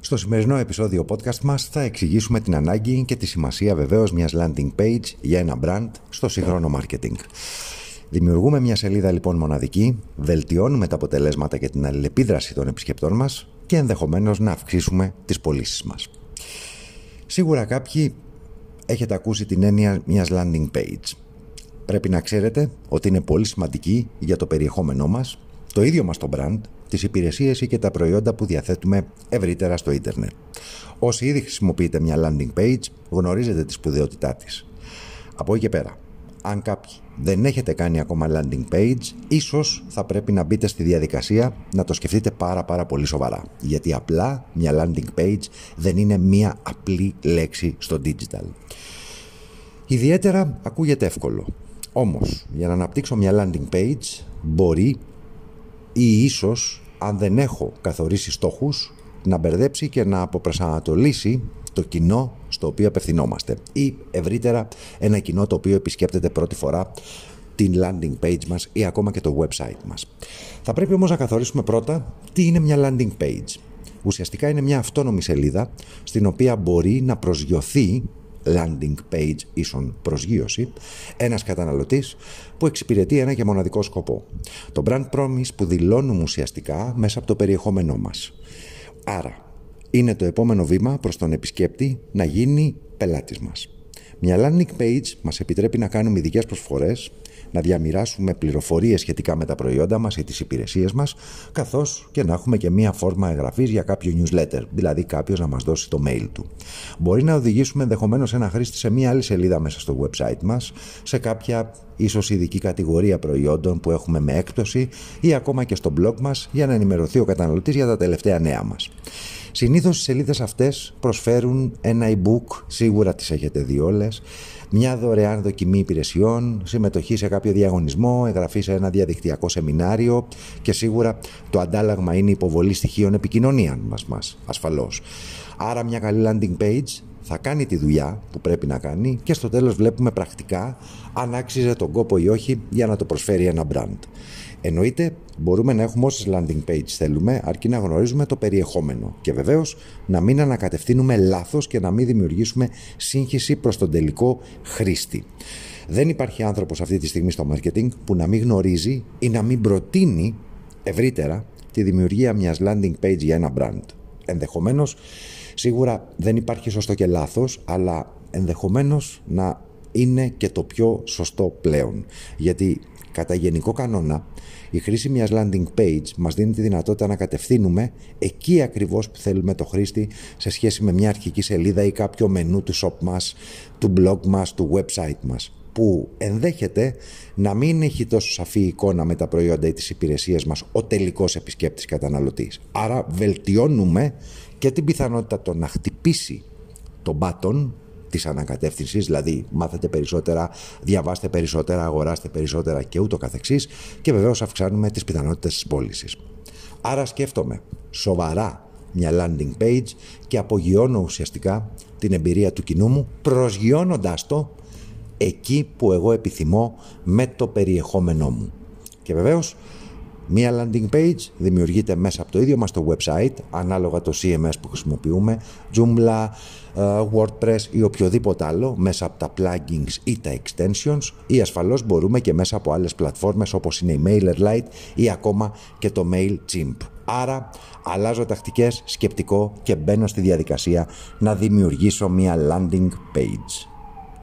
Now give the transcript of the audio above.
Στο σημερινό επεισόδιο podcast μας θα εξηγήσουμε την ανάγκη και τη σημασία βεβαίως μιας landing page για ένα brand στο σύγχρονο marketing. Δημιουργούμε μια σελίδα λοιπόν μοναδική, βελτιώνουμε τα αποτελέσματα και την αλληλεπίδραση των επισκεπτών μας και ενδεχομένως να αυξήσουμε τις πωλήσεις μας. Σίγουρα κάποιοι έχετε ακούσει την έννοια μιας landing page. Πρέπει να ξέρετε ότι είναι πολύ σημαντική για το περιεχόμενό μας, το ίδιο μας το brand, τις υπηρεσίες ή και τα προϊόντα που διαθέτουμε ευρύτερα στο ίντερνετ. Όσοι ήδη χρησιμοποιείτε μια landing page, γνωρίζετε τη σπουδαιότητά της. Από εκεί και πέρα, αν κάποιοι δεν έχετε κάνει ακόμα landing page, ίσως θα πρέπει να μπείτε στη διαδικασία να το σκεφτείτε πάρα πάρα πολύ σοβαρά. Γιατί απλά μια landing page δεν είναι μια απλή λέξη στο digital. Ιδιαίτερα ακούγεται εύκολο. Όμως, για να αναπτύξω μια landing page, μπορεί ή ίσως, αν δεν έχω καθορίσει στόχους, να μπερδέψει και να αποπροσανατολίσει το κοινό στο οποίο απευθυνόμαστε ή ευρύτερα ένα κοινό το οποίο επισκέπτεται πρώτη φορά την landing page μας ή ακόμα και το website μας. Θα πρέπει όμως να καθορίσουμε πρώτα τι είναι μια landing page. Ουσιαστικά είναι μια αυτόνομη σελίδα στην οποία μπορεί να προσγειωθεί landing page ίσον προσγείωση, ένας καταναλωτής που εξυπηρετεί ένα και μοναδικό σκοπό. Το brand promise που δηλώνουμε ουσιαστικά μέσα από το περιεχόμενό μας. Άρα, είναι το επόμενο βήμα προς τον επισκέπτη να γίνει πελάτης μας. Μια landing page μας επιτρέπει να κάνουμε ειδικές προσφορές, να διαμοιράσουμε πληροφορίες σχετικά με τα προϊόντα μας ή τις υπηρεσίες μας, καθώς και να έχουμε και μία φόρμα εγγραφής για κάποιο newsletter, δηλαδή κάποιος να μας δώσει το mail του. Μπορεί να οδηγήσουμε ενδεχομένως ένα χρήστη σε μία άλλη σελίδα μέσα στο website μας, σε κάποια ίσως ειδική κατηγορία προϊόντων που έχουμε με έκπτωση ή ακόμα και στο blog μας για να ενημερωθεί ο καταναλωτής για τα τελευταία νέα μας. Συνήθως οι σελίδες αυτές προσφέρουν ένα e-book, σίγουρα τις έχετε δει όλες, μια δωρεάν δοκιμή υπηρεσιών, συμμετοχή σε κάποιο διαγωνισμό, εγγραφή σε ένα διαδικτυακό σεμινάριο και σίγουρα το αντάλλαγμα είναι υποβολή στοιχείων επικοινωνίας μας, μας ασφαλώς. Άρα μια καλή landing page θα κάνει τη δουλειά που πρέπει να κάνει και στο τέλος βλέπουμε πρακτικά αν άξιζε τον κόπο ή όχι για να το προσφέρει ένα brand. Εννοείται, μπορούμε να έχουμε όσες landing page θέλουμε, αρκεί να γνωρίζουμε το περιεχόμενο. Και βεβαίως να μην ανακατευθύνουμε λάθος και να μην δημιουργήσουμε σύγχυση προς τον τελικό χρήστη. Δεν υπάρχει άνθρωπος αυτή τη στιγμή στο marketing που να μην γνωρίζει ή να μην προτείνει ευρύτερα τη δημιουργία μιας landing page για ένα brand. Ενδεχομένως, σίγουρα δεν υπάρχει σωστό και λάθος, αλλά ενδεχομένως να είναι και το πιο σωστό πλέον. Γιατί κατά γενικό κανόνα η χρήση μιας landing page μας δίνει τη δυνατότητα να κατευθύνουμε εκεί ακριβώς που θέλουμε το χρήστη σε σχέση με μια αρχική σελίδα ή κάποιο μενού του shop μας, του blog μας, του website μας που ενδέχεται να μην έχει τόσο σαφή εικόνα με τα προϊόντα ή τις υπηρεσίες μας ο τελικός επισκέπτης καταναλωτής. Άρα βελτιώνουμε και την πιθανότητα το να χτυπήσει το button της ανακατεύθυνσης, δηλαδή μάθετε περισσότερα, διαβάστε περισσότερα, αγοράστε περισσότερα και ούτω καθεξής και βεβαίως αυξάνουμε τις πιθανότητες της πώλησης. Άρα σκέφτομαι σοβαρά μια landing page και απογειώνω ουσιαστικά την εμπειρία του κοινού μου προσγειώνοντας το εκεί που εγώ επιθυμώ με το περιεχόμενό μου. Και βεβαίως Μία landing page δημιουργείται μέσα από το ίδιο μας το website, ανάλογα το CMS που χρησιμοποιούμε, Joomla, ε, WordPress ή οποιοδήποτε άλλο, μέσα από τα plugins ή τα extensions ή ασφαλώς μπορούμε και μέσα από άλλες πλατφόρμες όπως είναι η MailerLite ή ακόμα και το MailChimp. Άρα αλλάζω τακτικές, σκεπτικό και μπαίνω στη διαδικασία να δημιουργήσω μία landing page.